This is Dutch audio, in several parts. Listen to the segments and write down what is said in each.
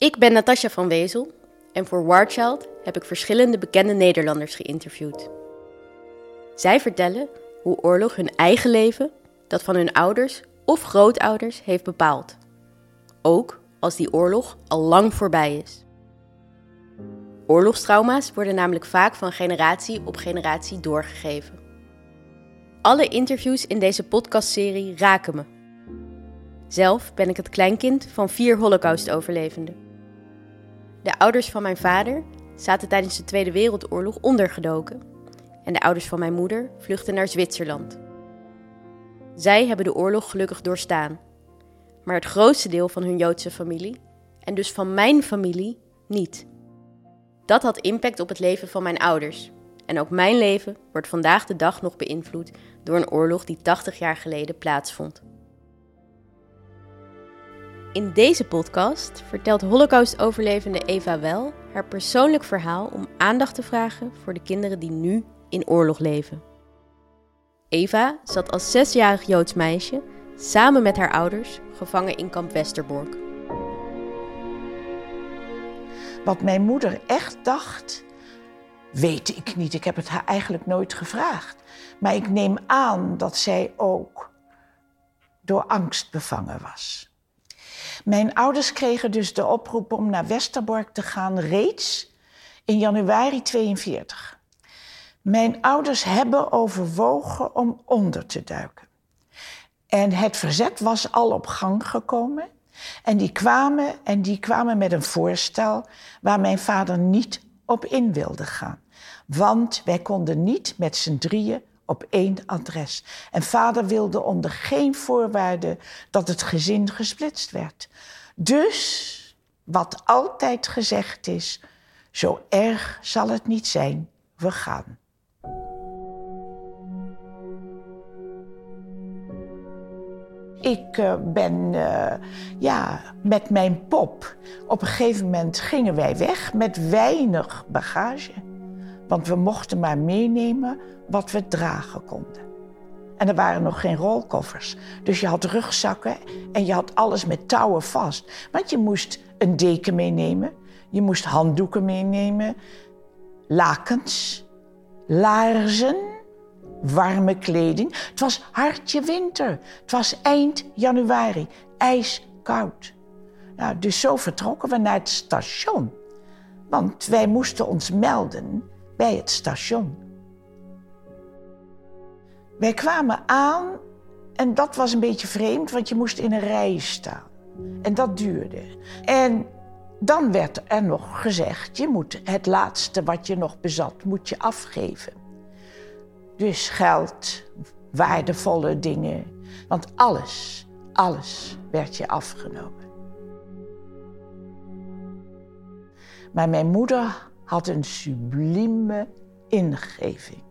Ik ben Natasja van Wezel en voor Warchild heb ik verschillende bekende Nederlanders geïnterviewd. Zij vertellen hoe oorlog hun eigen leven, dat van hun ouders of grootouders, heeft bepaald. Ook als die oorlog al lang voorbij is. Oorlogstrauma's worden namelijk vaak van generatie op generatie doorgegeven. Alle interviews in deze podcastserie raken me. Zelf ben ik het kleinkind van vier Holocaust-overlevenden. De ouders van mijn vader zaten tijdens de Tweede Wereldoorlog ondergedoken en de ouders van mijn moeder vluchtten naar Zwitserland. Zij hebben de oorlog gelukkig doorstaan, maar het grootste deel van hun Joodse familie, en dus van mijn familie, niet. Dat had impact op het leven van mijn ouders. En ook mijn leven wordt vandaag de dag nog beïnvloed door een oorlog die 80 jaar geleden plaatsvond. In deze podcast vertelt Holocaust-overlevende Eva Wel haar persoonlijk verhaal om aandacht te vragen voor de kinderen die nu in oorlog leven. Eva zat als zesjarig Joods meisje samen met haar ouders gevangen in kamp Westerbork. Wat mijn moeder echt dacht, weet ik niet. Ik heb het haar eigenlijk nooit gevraagd. Maar ik neem aan dat zij ook door angst bevangen was. Mijn ouders kregen dus de oproep om naar Westerbork te gaan reeds in januari 42. Mijn ouders hebben overwogen om onder te duiken. En het verzet was al op gang gekomen. En die kwamen, en die kwamen met een voorstel waar mijn vader niet op in wilde gaan. Want wij konden niet met z'n drieën op één adres. En vader wilde onder geen voorwaarde dat het gezin gesplitst werd. Dus, wat altijd gezegd is, zo erg zal het niet zijn, we gaan. Ik uh, ben uh, ja, met mijn pop. Op een gegeven moment gingen wij weg met weinig bagage. Want we mochten maar meenemen wat we dragen konden. En er waren nog geen rolkoffers. Dus je had rugzakken en je had alles met touwen vast. Want je moest een deken meenemen, je moest handdoeken meenemen, lakens, laarzen, warme kleding. Het was hartje winter. Het was eind januari, ijskoud. Nou, dus zo vertrokken we naar het station. Want wij moesten ons melden bij het station. Wij kwamen aan en dat was een beetje vreemd, want je moest in een rij staan. En dat duurde. En dan werd er nog gezegd, je moet het laatste wat je nog bezat, moet je afgeven. Dus geld, waardevolle dingen, want alles, alles werd je afgenomen. Maar mijn moeder had een sublieme ingeving.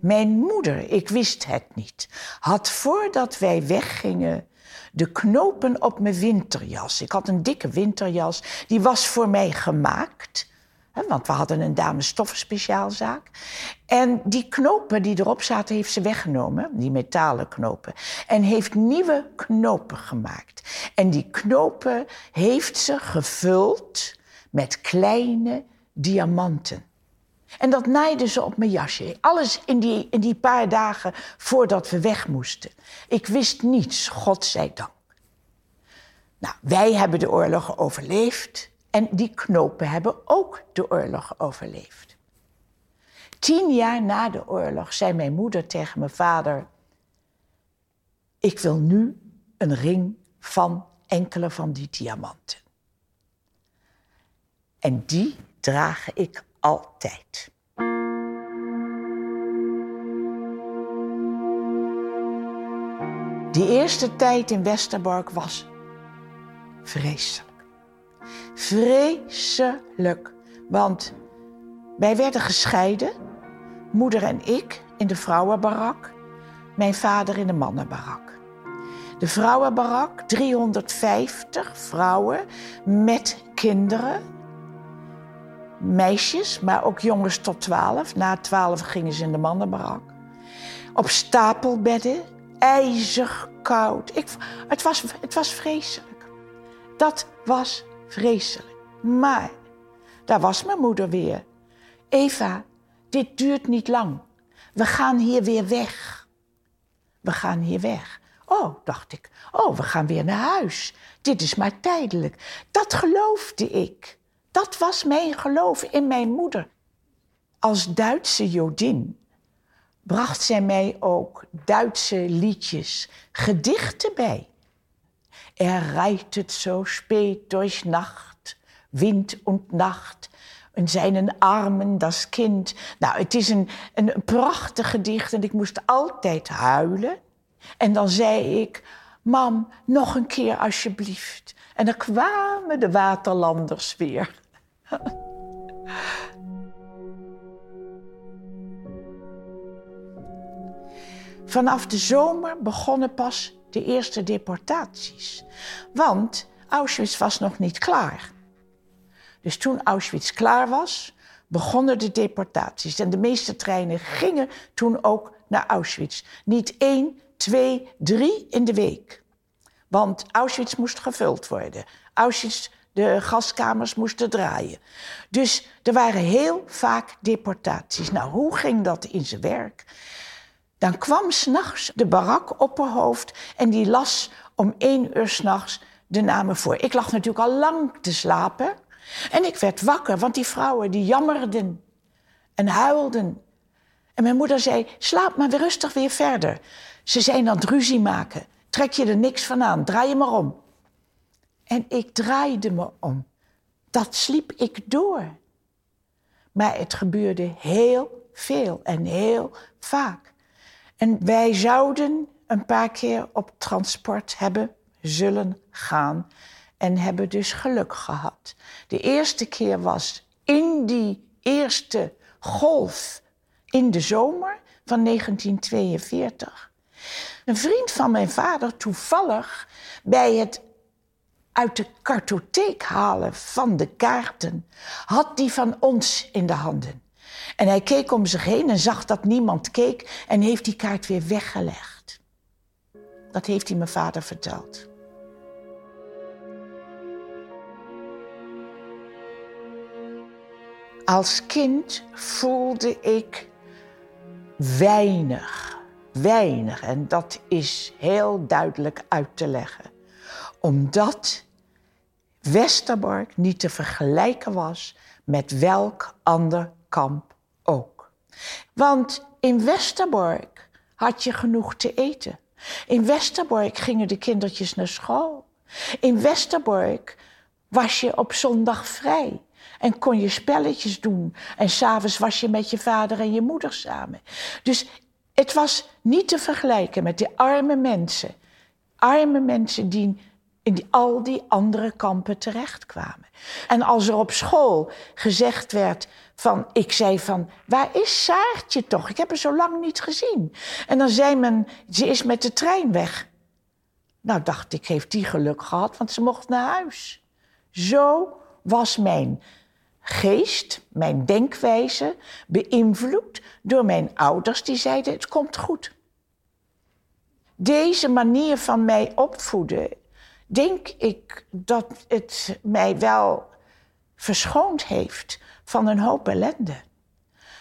Mijn moeder, ik wist het niet, had voordat wij weggingen de knopen op mijn winterjas. Ik had een dikke winterjas, die was voor mij gemaakt. want we hadden een damestoffen speciaalzaak. En die knopen die erop zaten, heeft ze weggenomen, die metalen knopen. En heeft nieuwe knopen gemaakt. En die knopen heeft ze gevuld met kleine diamanten. En dat naaide ze op mijn jasje. Alles in die, in die paar dagen voordat we weg moesten. Ik wist niets, God zij dank. Nou, wij hebben de oorlog overleefd. En die knopen hebben ook de oorlog overleefd. Tien jaar na de oorlog zei mijn moeder tegen mijn vader: Ik wil nu een ring van enkele van die diamanten. En die draag ik altijd. Die eerste tijd in Westerbork was vreselijk. Vreselijk. Want wij werden gescheiden. Moeder en ik in de vrouwenbarak. Mijn vader in de mannenbarak. De vrouwenbarak, 350 vrouwen met kinderen meisjes, maar ook jongens tot twaalf. Na twaalf gingen ze in de mannenbarak. Op stapelbedden, ijzig koud. Ik, het, was, het was vreselijk. Dat was Vreselijk. Maar daar was mijn moeder weer. Eva, dit duurt niet lang. We gaan hier weer weg. We gaan hier weg. Oh, dacht ik. Oh, we gaan weer naar huis. Dit is maar tijdelijk. Dat geloofde ik. Dat was mijn geloof in mijn moeder. Als Duitse Jodin bracht zij mij ook Duitse liedjes, gedichten bij. Er reitet zo spät durch Nacht, Wind und Nacht, in zijn armen das Kind. Nou, het is een, een prachtig gedicht en ik moest altijd huilen. En dan zei ik, mam, nog een keer alsjeblieft. En dan kwamen de waterlanders weer. Vanaf de zomer begonnen pas de eerste deportaties. Want Auschwitz was nog niet klaar. Dus toen Auschwitz klaar was, begonnen de deportaties. En de meeste treinen gingen toen ook naar Auschwitz. Niet één, twee, drie in de week. Want Auschwitz moest gevuld worden. Auschwitz, de gaskamers moesten draaien. Dus er waren heel vaak deportaties. Nou, hoe ging dat in zijn werk? Dan kwam s'nachts de barakopperhoofd en die las om één uur s'nachts de namen voor. Ik lag natuurlijk al lang te slapen. En ik werd wakker, want die vrouwen die jammerden en huilden. En mijn moeder zei, slaap maar rustig weer verder. Ze zijn aan het ruzie maken. Trek je er niks van aan, draai je maar om. En ik draaide me om. Dat sliep ik door. Maar het gebeurde heel veel en heel vaak. En wij zouden een paar keer op transport hebben zullen gaan en hebben dus geluk gehad. De eerste keer was in die eerste golf in de zomer van 1942. Een vriend van mijn vader, toevallig bij het uit de kartotheek halen van de kaarten, had die van ons in de handen. En hij keek om zich heen en zag dat niemand keek en heeft die kaart weer weggelegd. Dat heeft hij mijn vader verteld. Als kind voelde ik weinig, weinig. En dat is heel duidelijk uit te leggen. Omdat Westerbork niet te vergelijken was met welk ander kamp ook. Want in Westerbork had je genoeg te eten. In Westerbork gingen de kindertjes naar school. In Westerbork was je op zondag vrij. En kon je spelletjes doen. En s'avonds was je met je vader en je moeder samen. Dus het was niet te vergelijken met die arme mensen. Arme mensen die in al die andere kampen terechtkwamen. En als er op school gezegd werd van, ik zei van, waar is Saartje toch? Ik heb haar zo lang niet gezien. En dan zei men, ze is met de trein weg. Nou dacht ik, heeft die geluk gehad, want ze mocht naar huis. Zo was mijn geest, mijn denkwijze, beïnvloed door mijn ouders die zeiden: het komt goed. Deze manier van mij opvoeden, denk ik dat het mij wel verschoond heeft van een hoop ellende.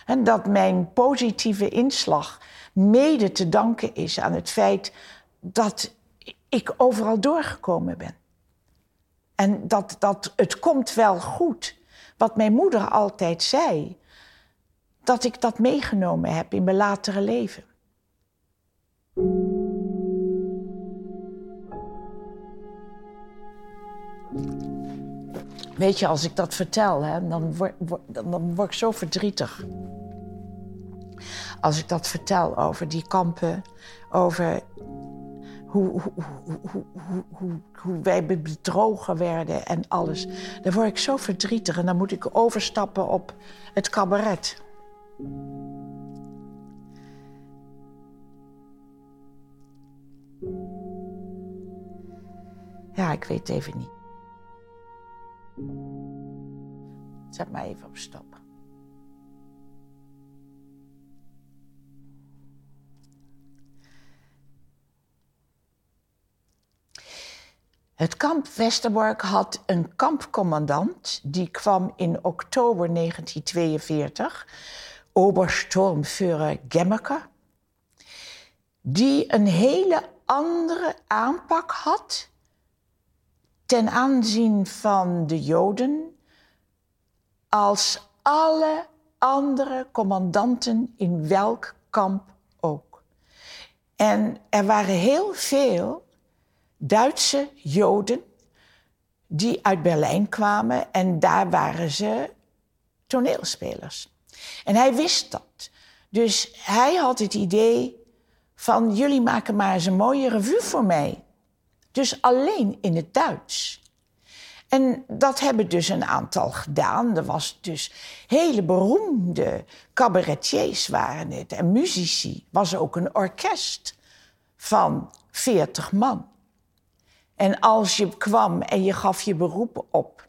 En dat mijn positieve inslag mede te danken is aan het feit dat ik overal doorgekomen ben. En dat, dat het komt wel goed wat mijn moeder altijd zei, dat ik dat meegenomen heb in mijn latere leven. Weet je, als ik dat vertel, hè, dan, word, word ik zo verdrietig. Als ik dat vertel over die kampen, over hoe, hoe, hoe, hoe, wij bedrogen werden en alles. Dan word ik zo verdrietig en dan moet ik overstappen op het cabaret. Ja, ik weet even niet. Zet mij even op stop. Het kamp Westerbork had een kampcommandant die kwam in oktober 1942, Obersturmführer Gemmeke, die een hele andere aanpak had ten aanzien van de Joden als alle andere commandanten in welk kamp ook. En er waren heel veel Duitse Joden die uit Berlijn kwamen en daar waren ze toneelspelers. En hij wist dat. Dus hij had het idee van jullie maken maar eens een mooie revue voor mij. Dus alleen in het Duits. En dat hebben dus een aantal gedaan. Er was dus hele beroemde cabaretiers waren het en muzici. Was ook een orkest van 40 man. En als je kwam en je gaf je beroep op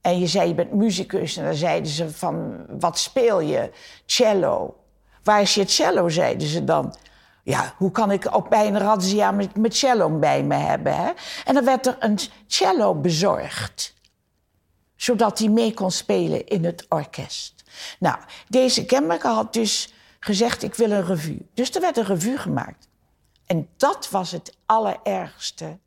en je zei je bent muzikus en dan zeiden ze van wat speel je? Cello. Waar is je cello? zeiden ze dan. Ja, hoe kan ik op bij een razzia met, cello bij me hebben? Hè? En dan werd er een cello bezorgd. Zodat hij mee kon spelen in het orkest. Nou, deze kenmerker had dus gezegd, ik wil een revue. Dus er werd een revue gemaakt. En dat was het allerergste.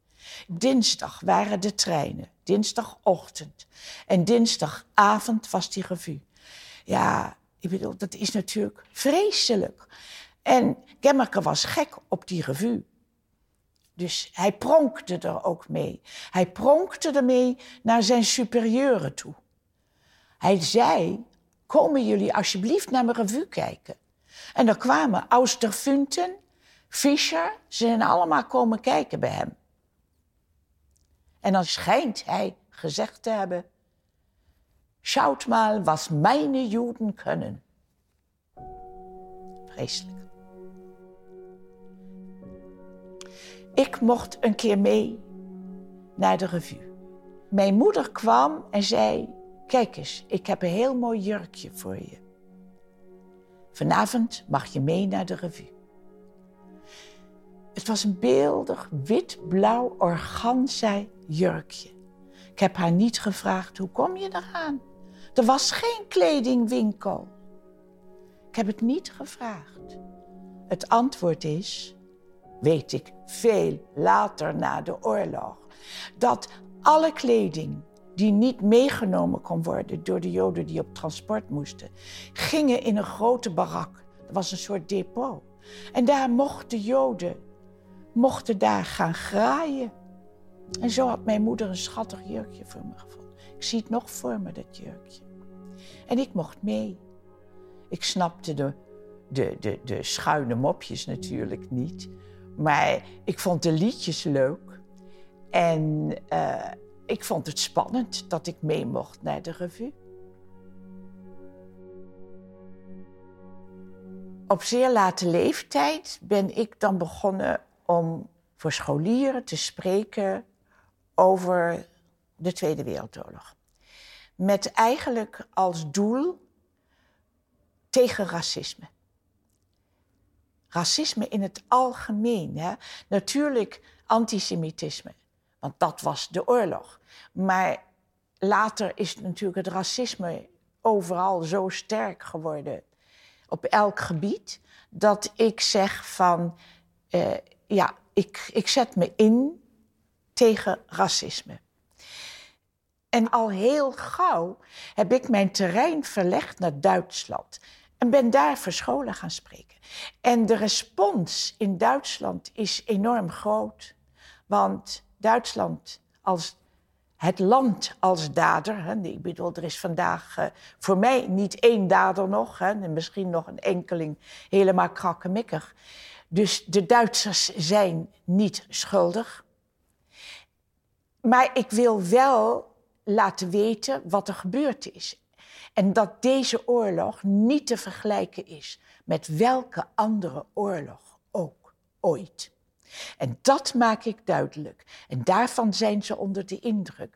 Dinsdag waren de treinen. Dinsdagochtend. En dinsdagavond was die revue. Ja, ik bedoel, dat is natuurlijk vreselijk. En Gemmerke was gek op die revue. Dus hij pronkte er ook mee. Hij pronkte ermee naar zijn superieuren toe. Hij zei: Komen jullie alsjeblieft naar mijn revue kijken? En dan kwamen Austerfunten, Fischer, ze zijn allemaal komen kijken bij hem. En dan schijnt hij gezegd te hebben: Schaut mal, was meine Juden kunnen. Vreselijk. Ik mocht een keer mee naar de revue. Mijn moeder kwam en zei: Kijk eens, ik heb een heel mooi jurkje voor je. Vanavond mag je mee naar de revue. Het was een beeldig wit-blauw organza jurkje. Ik heb haar niet gevraagd: hoe kom je eraan? Er was geen kledingwinkel. Ik heb het niet gevraagd. Het antwoord is: weet ik veel later na de oorlog, dat alle kleding die niet meegenomen kon worden door de Joden die op transport moesten, gingen in een grote barak. Dat was een soort depot. En daar mochten Joden mochten daar gaan graaien. En zo had mijn moeder een schattig jurkje voor me gevonden. Ik zie het nog voor me, dat jurkje. En ik mocht mee. Ik snapte de, de, de, de schuine mopjes natuurlijk niet. Maar ik vond de liedjes leuk. En uh, ik vond het spannend dat ik mee mocht naar de revue. Op zeer late leeftijd ben ik dan begonnen om voor scholieren te spreken over de Tweede Wereldoorlog. Met eigenlijk als doel tegen racisme racisme in het algemeen. Hè? Natuurlijk antisemitisme, want dat was de oorlog. Maar later is natuurlijk het racisme overal zo sterk geworden, op elk gebied, dat ik zeg van, uh, ja, ik, ik zet me in tegen racisme. En al heel gauw heb ik mijn terrein verlegd naar Duitsland en ben daar verscholen gaan spreken. En de respons in Duitsland is enorm groot. Want Duitsland als het land als dader. Hè, ik bedoel, er is vandaag uh, voor mij niet één dader nog. Hè, en misschien nog een enkeling helemaal krakkemikkig. Dus de Duitsers zijn niet schuldig. Maar ik wil wel laten weten wat er gebeurd is. En dat deze oorlog niet te vergelijken is met welke andere oorlog ook ooit. En dat maak ik duidelijk. En daarvan zijn ze onder de indruk.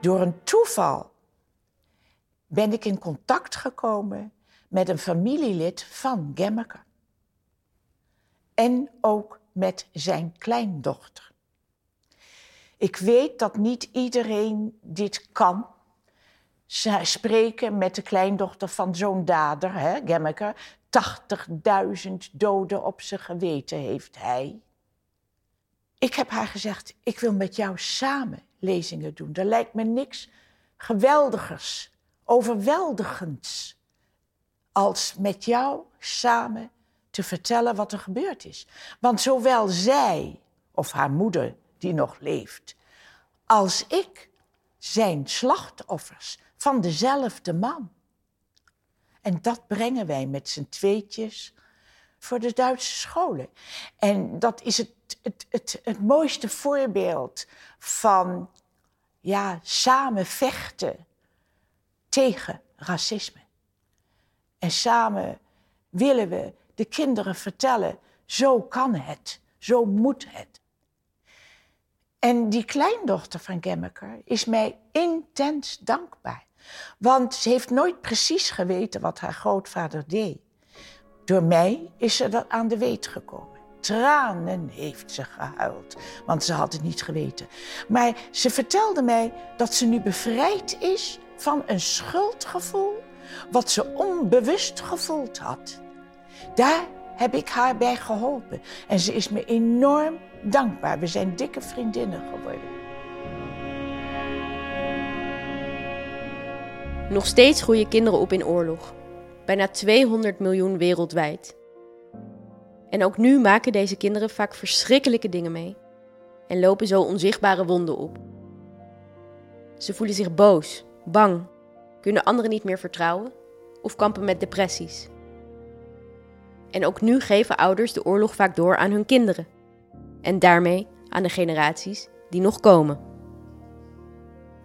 Door een toeval ben ik in contact gekomen met een familielid van Gemmeke. en ook met zijn kleindochter. Ik weet dat niet iedereen dit kan. Spreken met de kleindochter van zo'n dader, hè, Gemmeke. 80.000 doden op zijn geweten heeft hij. Ik heb haar gezegd, ik wil met jou samen lezingen doen. Er lijkt me niks geweldigers, overweldigends, als met jou samen te vertellen wat er gebeurd is. Want zowel zij, of haar moeder die nog leeft, als ik zijn slachtoffers van dezelfde man. En dat brengen wij met z'n tweetjes voor de Duitse scholen. En dat is het, het, het, het mooiste voorbeeld van ja, samen vechten tegen racisme. En samen willen we de kinderen vertellen, zo kan het, zo moet het. En die kleindochter van Gemmeker is mij intens dankbaar. Want ze heeft nooit precies geweten wat haar grootvader deed. Door mij is ze dat aan de weet gekomen. Tranen heeft ze gehuild, want ze had het niet geweten. Maar ze vertelde mij dat ze nu bevrijd is van een schuldgevoel wat ze onbewust gevoeld had. Daar heb ik haar bij geholpen en ze is me enorm dankbaar. We zijn dikke vriendinnen geworden. Nog steeds groeien kinderen op in oorlog. Bijna 200 miljoen wereldwijd. En ook nu maken deze kinderen vaak verschrikkelijke dingen mee en lopen zo onzichtbare wonden op. Ze voelen zich boos, bang, kunnen anderen niet meer vertrouwen of kampen met depressies. En ook nu geven ouders de oorlog vaak door aan hun kinderen en daarmee aan de generaties die nog komen.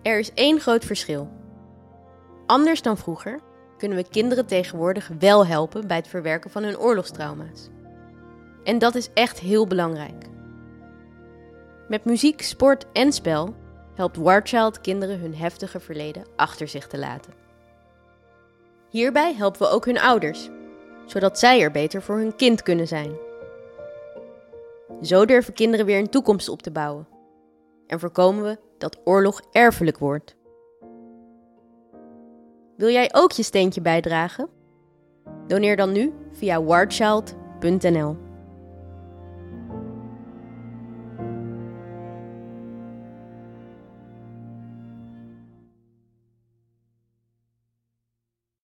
Er is één groot verschil. Anders dan vroeger kunnen we kinderen tegenwoordig wel helpen bij het verwerken van hun oorlogstrauma's. En dat is echt heel belangrijk. Met muziek, sport en spel helpt Warchild kinderen hun heftige verleden achter zich te laten. Hierbij helpen we ook hun ouders, zodat zij er beter voor hun kind kunnen zijn. Zo durven kinderen weer een toekomst op te bouwen en voorkomen we dat oorlog erfelijk wordt. Wil jij ook je steentje bijdragen? Doneer dan nu via warchild.nl.